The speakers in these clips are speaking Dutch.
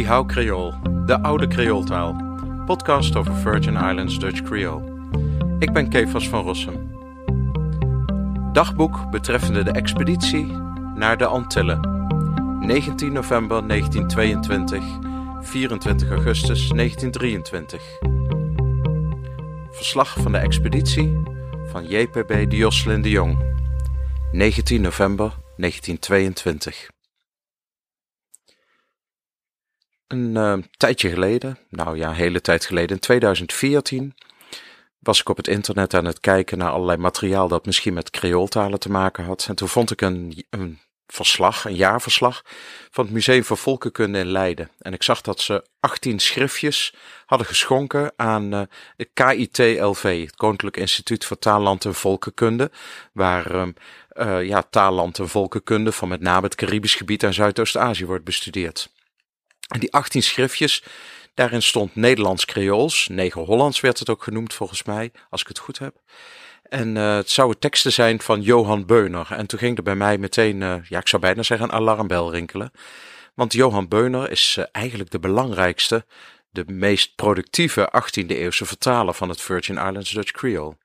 Die Hou Creool, de oude Creooltaal. Podcast over Virgin Islands Dutch Creole. Ik ben Kefas van Rossum. Dagboek betreffende de expeditie naar de Antillen. 19 november 1922, 24 augustus 1923. Verslag van de expeditie van JPB Dioslin de Jong. 19 november 1922. Een uh, tijdje geleden, nou ja, een hele tijd geleden, in 2014, was ik op het internet aan het kijken naar allerlei materiaal dat misschien met Creooltalen te maken had. En toen vond ik een, een verslag, een jaarverslag van het Museum voor Volkenkunde in Leiden. En ik zag dat ze 18 schriftjes hadden geschonken aan uh, het KIT-LV, het Koninklijk Instituut voor Taalland en Volkenkunde, waar uh, ja, taalland en volkenkunde van met name het Caribisch gebied en Zuidoost-Azië wordt bestudeerd. En die 18 schriftjes, daarin stond Nederlands Creools, Negen Hollands werd het ook genoemd volgens mij, als ik het goed heb. En uh, het zouden teksten zijn van Johan Beuner. En toen ging er bij mij meteen, uh, ja, ik zou bijna zeggen, een alarmbel rinkelen. Want Johan Beuner is uh, eigenlijk de belangrijkste, de meest productieve 18e eeuwse vertaler van het Virgin Islands Dutch Creole.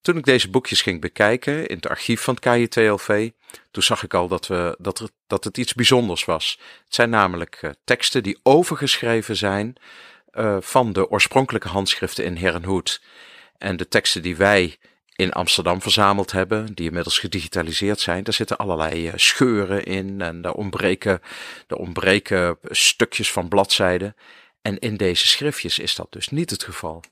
Toen ik deze boekjes ging bekijken in het archief van het KJTLV, toen zag ik al dat, we, dat, dat het iets bijzonders was. Het zijn namelijk uh, teksten die overgeschreven zijn uh, van de oorspronkelijke handschriften in Herrenhoed. En de teksten die wij in Amsterdam verzameld hebben, die inmiddels gedigitaliseerd zijn, daar zitten allerlei uh, scheuren in en daar ontbreken, daar ontbreken stukjes van bladzijden. En in deze schriftjes is dat dus niet het geval.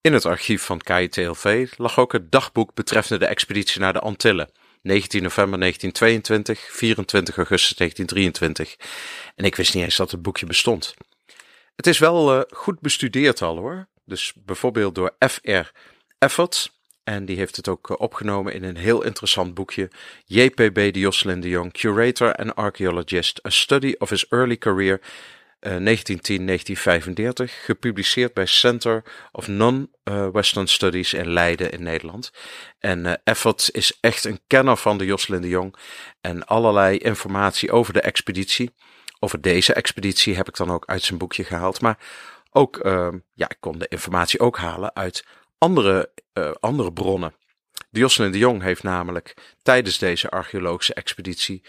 In het archief van KITLV lag ook het dagboek betreffende de expeditie naar de Antillen. 19 november 1922, 24 augustus 1923. En ik wist niet eens dat het boekje bestond. Het is wel uh, goed bestudeerd al hoor. Dus bijvoorbeeld door F.R. Effort. En die heeft het ook uh, opgenomen in een heel interessant boekje. J.P.B. de Jocelyn de Jong, Curator and Archaeologist. A Study of His Early Career 1910-1935, gepubliceerd bij Center of Non-Western Studies in Leiden in Nederland. En uh, Effort is echt een kenner van de Jocelyn de Jong en allerlei informatie over de expeditie. Over deze expeditie heb ik dan ook uit zijn boekje gehaald, maar ook, uh, ja, ik kon de informatie ook halen uit andere, andere bronnen. De Jocelyn de Jong heeft namelijk tijdens deze archeologische expeditie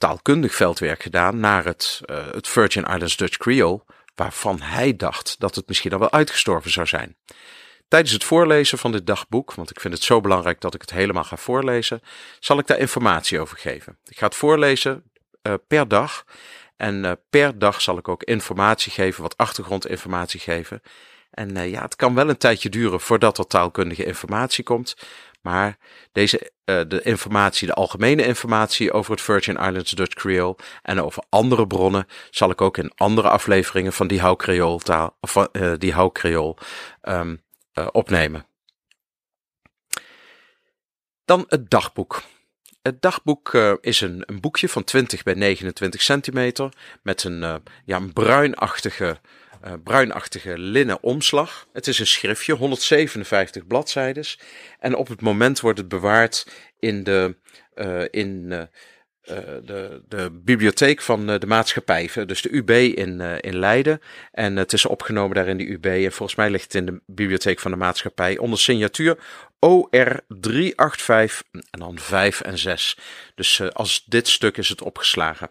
taalkundig veldwerk gedaan naar het, uh, het Virgin Islands Dutch Creole, waarvan hij dacht dat het misschien al wel uitgestorven zou zijn. Tijdens het voorlezen van dit dagboek, want ik vind het zo belangrijk dat ik het helemaal ga voorlezen, zal ik daar informatie over geven. Ik ga het voorlezen uh, per dag en uh, per dag zal ik ook informatie geven, wat achtergrondinformatie geven. En ja, het kan wel een tijdje duren voordat er taalkundige informatie komt. Maar deze, uh, de informatie, de algemene informatie over het Virgin Islands Dutch Creole en over andere bronnen zal ik ook in andere afleveringen van die hou taal, of uh, die hou Creole um, uh, opnemen. Dan het dagboek. Het dagboek is een, een, boekje van 20 bij 29 centimeter met een, ja, een bruinachtige uh, bruinachtige linnen omslag. Het is een schriftje, 157 bladzijden. En op het moment wordt het bewaard in de, uh, in, uh, de, de bibliotheek van de maatschappij, dus de UB in, in Leiden. En het is opgenomen daar in de UB. En volgens mij ligt het in de bibliotheek van de maatschappij onder signatuur OR385 en dan 5 en 6. Dus als dit stuk is het opgeslagen.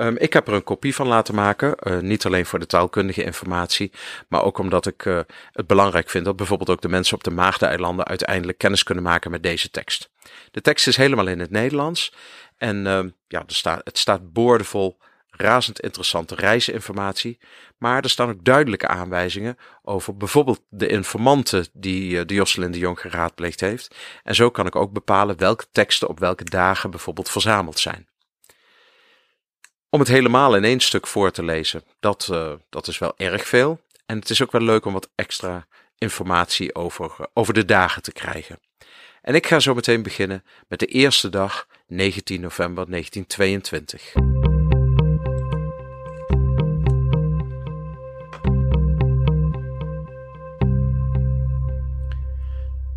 Um, ik heb er een kopie van laten maken, uh, niet alleen voor de taalkundige informatie, maar ook omdat ik uh, het belangrijk vind dat bijvoorbeeld ook de mensen op de Maagdeneilanden uiteindelijk kennis kunnen maken met deze tekst. De tekst is helemaal in het Nederlands en uh, ja, er het staat boordevol razend interessante reisinformatie, maar er staan ook duidelijke aanwijzingen over bijvoorbeeld de informanten die uh, de Jocelyn de Jong geraadpleegd heeft. En zo kan ik ook bepalen welke teksten op welke dagen bijvoorbeeld verzameld zijn. Om het helemaal in één stuk voor te lezen, dat, uh, dat is wel erg veel. En het is ook wel leuk om wat extra informatie over, uh, over de dagen te krijgen. En ik ga zo meteen beginnen met de eerste dag, 19 november 1922.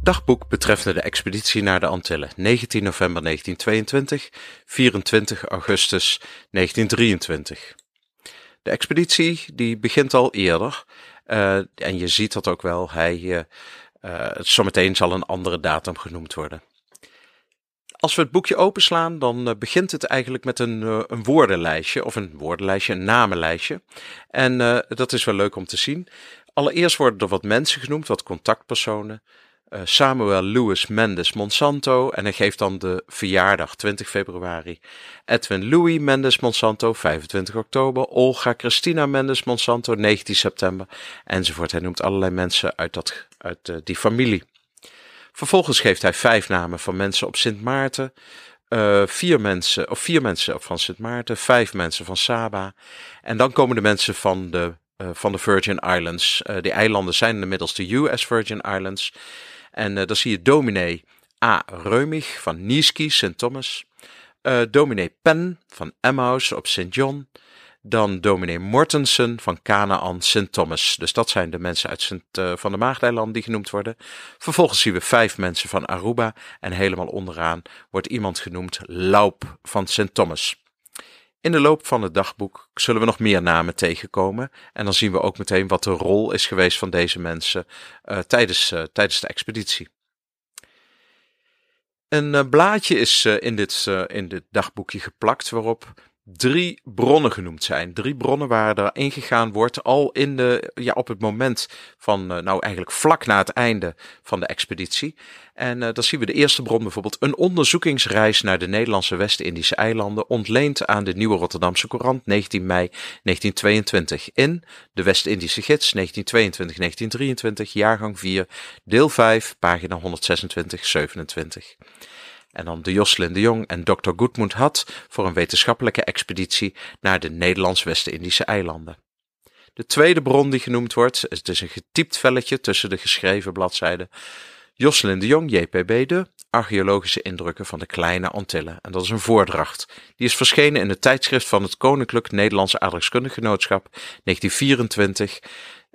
Dagboek betreffende de expeditie naar de Antillen, 19 november 1922, 24 augustus 1923. De expeditie die begint al eerder. Uh, en je ziet dat ook wel. Hij, uh, uh, zometeen zal een andere datum genoemd worden. Als we het boekje openslaan, dan begint het eigenlijk met een, een woordenlijstje, of een woordenlijstje, een namenlijstje. En dat is wel leuk om te zien. Allereerst worden er wat mensen genoemd, wat contactpersonen. Uh, Samuel Louis Mendes Monsanto. En hij geeft dan de verjaardag 20 februari. Edwin Louis Mendes Monsanto 25 oktober. Olga Christina Mendes Monsanto 19 september. Enzovoort. Hij noemt allerlei mensen uit, dat, uit uh, die familie. Vervolgens geeft hij vijf namen van mensen op Sint Maarten. Uh, vier mensen, of vier mensen van Sint Maarten, vijf mensen van Saba. En dan komen de mensen van de van de Virgin Islands. Die eilanden zijn inmiddels de US Virgin Islands. En uh, dan zie je dominee A. Reumig van Niesky, St. Thomas. dominee Penn van Emmaus op St. John. Dan dominee Mortensen van Canaan, St. Thomas. Dus dat zijn de mensen uit Sint, van de Maagdeiland die genoemd worden. Vervolgens zien we vijf mensen van Aruba. En helemaal onderaan wordt iemand genoemd Laup van St. Thomas. In de loop van het dagboek zullen we nog meer namen tegenkomen. En dan zien we ook meteen wat de rol is geweest van deze mensen uh, tijdens, uh, tijdens de expeditie. Een uh, blaadje is in, dit, in dit dagboekje geplakt waarop drie bronnen genoemd zijn. Drie bronnen waar er ingegaan wordt al in de, ja, op het moment van, uh, nou eigenlijk vlak na het einde van de expeditie. En uh, dan zien we de eerste bron bijvoorbeeld een onderzoekingsreis naar de Nederlandse West-Indische eilanden ontleend aan de Nieuwe Rotterdamse Courant 19 mei 1922 in de West-Indische Gids 1922-1923 jaargang 4 deel 5 pagina 126-27 en dan de Joslin de Jong en Dr. Goodmund had voor een wetenschappelijke expeditie naar de Nederlands-West-Indische eilanden. De tweede bron die genoemd wordt, het is een getypt velletje tussen de geschreven bladzijden. Joslin de Jong, JPB de Archeologische indrukken van de Kleine Antillen. En dat is een voordracht. Die is verschenen in het tijdschrift van het Koninklijk Nederlandse Aardrijkskundig Genootschap 1924.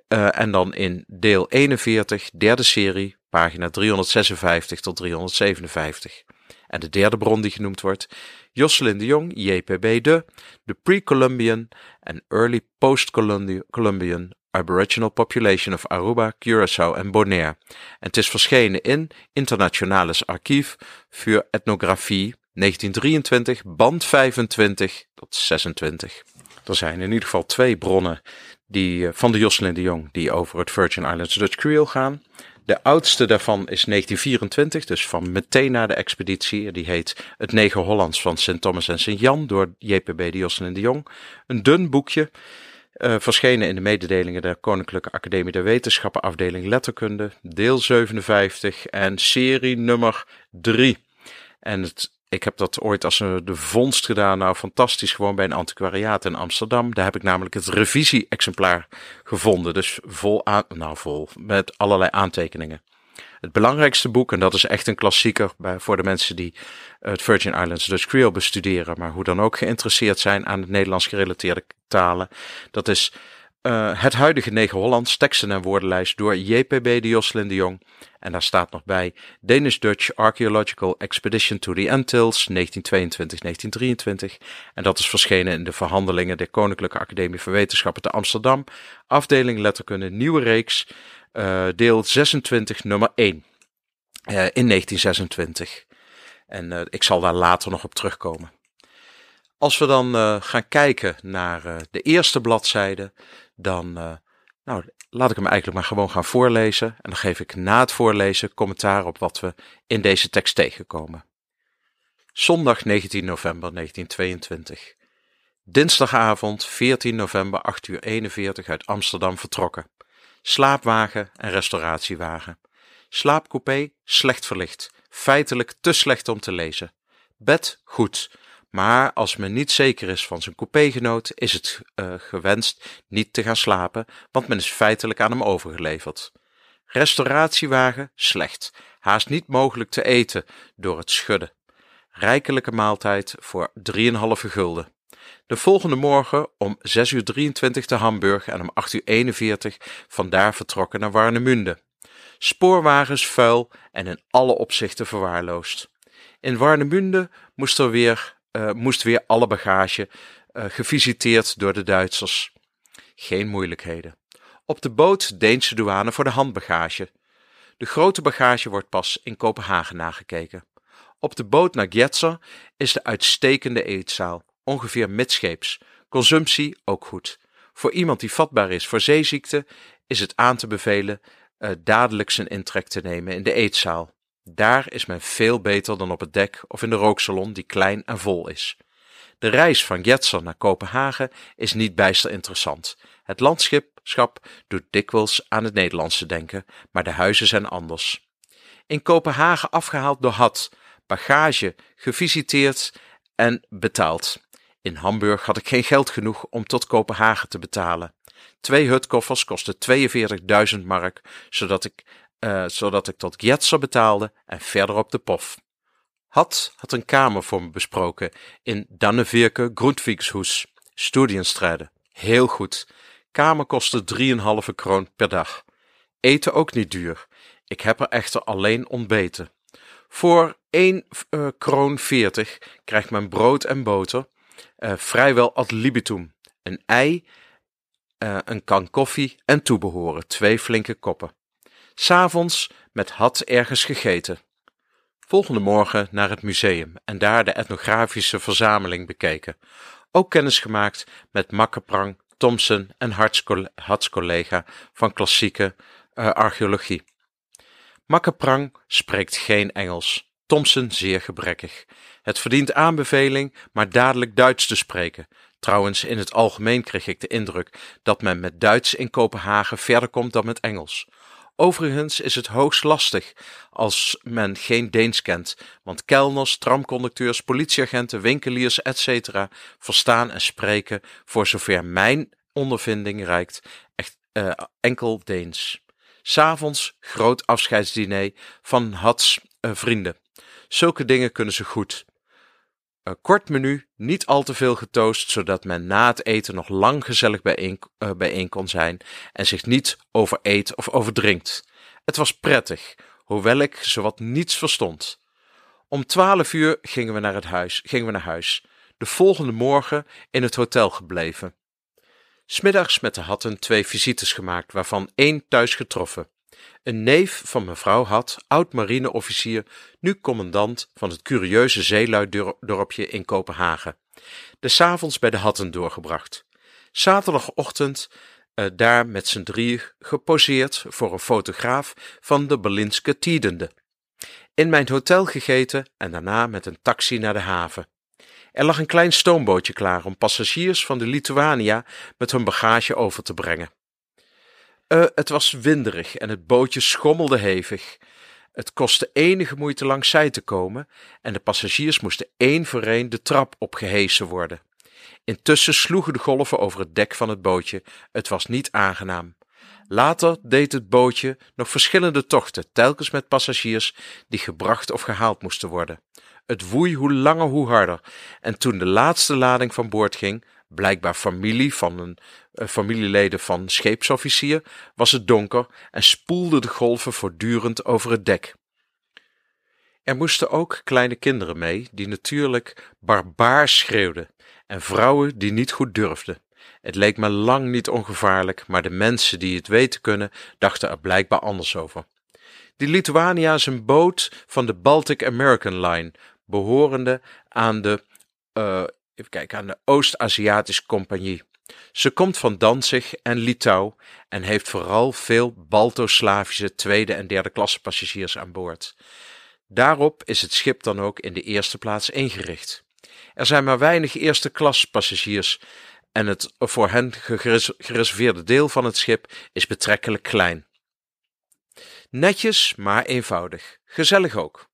Uh, en dan in deel 41, derde serie, pagina 356 tot 357. En de derde bron die genoemd wordt, Jocelyn de Jong, JPB de, The Pre-Columbian and Early Post-Columbian Aboriginal Population of Aruba, Curaçao en Bonaire. En het is verschenen in Internationales Archief voor Ethnografie 1923, band 25 tot 26. Er zijn in ieder geval twee bronnen die, eh, van de Jocelyn de Jong die over het Virgin Islands Dutch Creole gaan. De oudste daarvan is 1924, dus van meteen na de expeditie. Die heet Het Negen Hollands van Sint Thomas en Sint Jan door JPB Diossen en de Jong. Een dun boekje, uh, verschenen in de mededelingen der Koninklijke Academie der Wetenschappen, afdeling Letterkunde, deel 57 en serie nummer 3. En het ik heb dat ooit als de vondst gedaan. Nou, fantastisch. Gewoon bij een antiquariaat in Amsterdam. Daar heb ik namelijk het revisie-exemplaar gevonden. Dus vol aan, nou vol, met allerlei aantekeningen. Het belangrijkste boek, en dat is echt een klassieker voor de mensen die het Virgin Islands Dutch Creole bestuderen, maar hoe dan ook geïnteresseerd zijn aan het Nederlands gerelateerde talen. Dat is uh, het huidige Negen Hollands, teksten en woordenlijst door JPB de Joslin de Jong. En daar staat nog bij Danish-Dutch Archaeological Expedition to the Antilles 1922-1923. En dat is verschenen in de verhandelingen der Koninklijke Academie voor Wetenschappen te Amsterdam, afdeling letterkunde Nieuwe Reeks, uh, deel 26, nummer 1, uh, in 1926. En ik zal daar later nog op terugkomen. Als we dan gaan kijken naar de eerste bladzijde, dan uh, nou, laat ik hem eigenlijk maar gewoon gaan voorlezen. En dan geef ik na het voorlezen commentaar op wat we in deze tekst tegenkomen. Zondag 19 november 1922. Dinsdagavond 14 november 8 uur 41 uit Amsterdam vertrokken. Slaapwagen en restauratiewagen. Slaapcoupé slecht verlicht, feitelijk te slecht om te lezen. Bed goed, maar als men niet zeker is van zijn coupégenoot, is het uh, gewenst niet te gaan slapen, want men is feitelijk aan hem overgeleverd. Restauratiewagen slecht, haast niet mogelijk te eten door het schudden. Rijkelijke maaltijd voor 3,5 gulden. De volgende morgen om 6 uur 23 te Hamburg en om 8 uur 41 vandaar vertrokken naar Warnemünde. Spoorwagens vuil en in alle opzichten verwaarloosd. In Warnemünde moest er weer moest weer alle bagage uh, gevisiteerd door de Duitsers. Geen moeilijkheden. Op de boot Deense douane voor de handbagage. De grote bagage wordt pas in Kopenhagen nagekeken. Op de boot naar Gjetser is de uitstekende eetzaal, ongeveer midscheeps. Consumptie ook goed. Voor iemand die vatbaar is voor zeeziekte is het aan te bevelen uh, dadelijk zijn intrek te nemen in de eetzaal. Daar is men veel beter dan op het dek of in de rooksalon die klein en vol is. De reis van Getzer naar Kopenhagen is niet bijster interessant. Het landschap doet dikwijls aan het Nederlandse denken, maar de huizen zijn anders. In Kopenhagen afgehaald door Had, bagage gevisiteerd en betaald. In Hamburg had ik geen geld genoeg om tot Kopenhagen te betalen. Twee hutkoffers kosten 42.000 mark, zodat ik, uh, zodat ik tot Gjetser betaalde en verder op de pof. Had had een kamer voor me besproken in Dannevirke Grundvikshuis, Studienstrade. Heel goed. Kamer kostte 3,5 kroon per dag. Eten ook niet duur. Ik heb er echter alleen ontbeten. Voor 1 uh, eh, kroon 40 krijgt men brood en boter, uh, vrijwel ad libitum, een ei, een kan koffie en toebehoren, twee flinke koppen. S'avonds met had ergens gegeten. Volgende morgen naar het museum en daar de etnografische verzameling bekeken. Ook kennis gemaakt met Makkeprang, Thomson en Harts collega van klassieke uh, archeologie. Makkeprang spreekt geen Engels, Thomson zeer gebrekkig. Het verdient aanbeveling maar dadelijk Duits te spreken. Trouwens, in het algemeen kreeg ik de indruk dat men met Duits in Kopenhagen verder komt dan met Engels. Overigens is het hoogst lastig als men geen Deens kent, want kelners, tramconducteurs, politieagenten, winkeliers, etc. verstaan en spreken, voor zover mijn ondervinding reikt, echt uh, enkel Deens. S'avonds groot afscheidsdiner van Hats uh, vrienden. Zulke dingen kunnen ze goed. Een kort menu, niet al te veel getoost, zodat men na het eten nog lang gezellig bijeen, uh, bijeen kon zijn en zich niet overeet of overdrinkt. Het was prettig, hoewel ik zowat niets verstond. Om twaalf uur gingen we naar het huis, gingen we naar huis. De volgende morgen in het hotel gebleven. Smiddags met de hatten twee visites gemaakt, waarvan één thuis getroffen. Een neef van mevrouw had, oud marineofficier, nu commandant van het curieuze zeeluiddorpje in Kopenhagen. De avonds bij de Hatten doorgebracht. Zaterdagochtend uh, daar met z'n drieën geposeerd voor een fotograaf van de Berlinske Tidende. In mijn hotel gegeten en daarna met een taxi naar de haven. Er lag een klein stoombootje klaar om passagiers van de Lituania met hun bagage over te brengen. Uh, het was winderig en het bootje schommelde hevig. Het kostte enige moeite langs zij te komen en de passagiers moesten één voor één de trap opgehesen worden. Intussen sloegen de golven over het dek van het bootje. Het was niet aangenaam. Later deed het bootje nog verschillende tochten, telkens met passagiers die gebracht of gehaald moesten worden. Het woei hoe langer hoe harder, en toen de laatste lading van boord ging, blijkbaar familie van een uh, familieleden van scheepsofficier, was het donker en spoelden de golven voortdurend over het dek. Er moesten ook kleine kinderen mee, die natuurlijk barbaars schreeuwden, en vrouwen die niet goed durfden. Het leek me lang niet ongevaarlijk, maar de mensen die het weten kunnen, dachten er blijkbaar anders over. Die Lituania is een boot van de Baltic American Line, behorende aan de uh, even kijken, aan de Oost-Aziatische Compagnie. Ze komt van Danzig en Litouw en heeft vooral veel Balto-Slavische tweede en derde klasse passagiers aan boord. Daarop is het schip dan ook in de eerste plaats ingericht. Er zijn maar weinig eerste klas passagiers en het voor hen gereserveerde deel van het schip is betrekkelijk klein. Netjes, maar eenvoudig. Gezellig ook.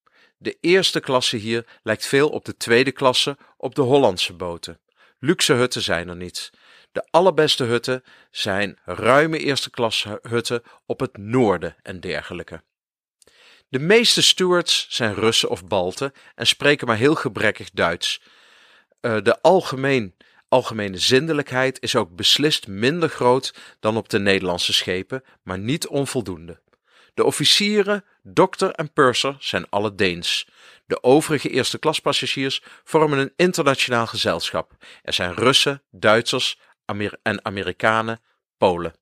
De eerste klasse hier lijkt veel op de tweede klasse op de Hollandse boten. Luxe hutten zijn er niet. De allerbeste hutten zijn ruime eerste klasse hutten op het noorden en dergelijke. De meeste stewards zijn Russen of Balten en spreken maar heel gebrekkig Duits. Uh, de algemeen, algemene zindelijkheid is ook beslist minder groot dan op de Nederlandse schepen, maar niet onvoldoende. De officieren, dokter en purser zijn alle Deens. De overige eerste klaspassagiers vormen een internationaal gezelschap. Er zijn Russen, Duitsers en Amerikanen, Polen.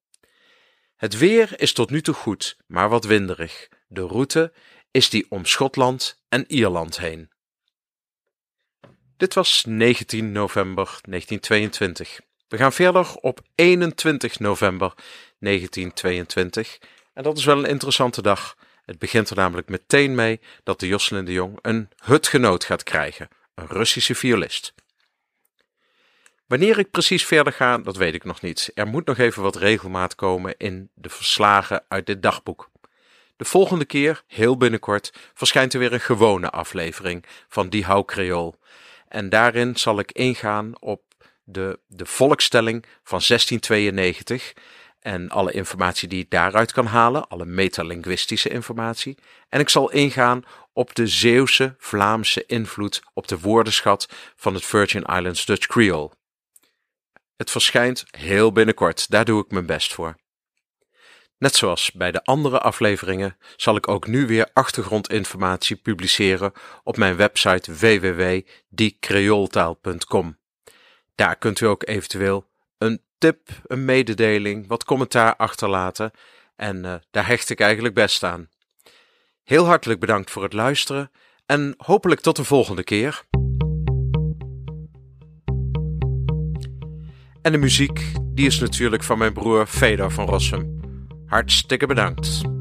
Het weer is tot nu toe goed, maar wat winderig. De route is die om Schotland en Ierland heen. Dit was 19 november 1922. We gaan verder op 21 november 1922. En dat is wel een interessante dag. Het begint er namelijk meteen mee dat de Jocelyn de Jong een hutgenoot gaat krijgen, een Russische violist. Wanneer ik precies verder ga, dat weet ik nog niet. Er moet nog even wat regelmaat komen in de verslagen uit dit dagboek. De volgende keer, heel binnenkort, verschijnt er weer een gewone aflevering van Die Hou Creool. En daarin zal ik ingaan op de, de volkstelling van 1692 en alle informatie die ik daaruit kan halen, alle metalinguïstische informatie. En ik zal ingaan op de Zeeuwse, Vlaamse invloed op de woordenschat van het Virgin Islands Dutch Creole. Het verschijnt heel binnenkort, daar doe ik mijn best voor. Net zoals bij de andere afleveringen zal ik ook nu weer achtergrondinformatie publiceren op mijn website www.diecreoltaal.com. Daar kunt u ook eventueel een tip, een mededeling, wat commentaar achterlaten en uh, daar hecht ik eigenlijk best aan. Heel hartelijk bedankt voor het luisteren en hopelijk tot de volgende keer. En de muziek, die is natuurlijk van mijn broer Fedor van Rossum. Hartstikke bedankt.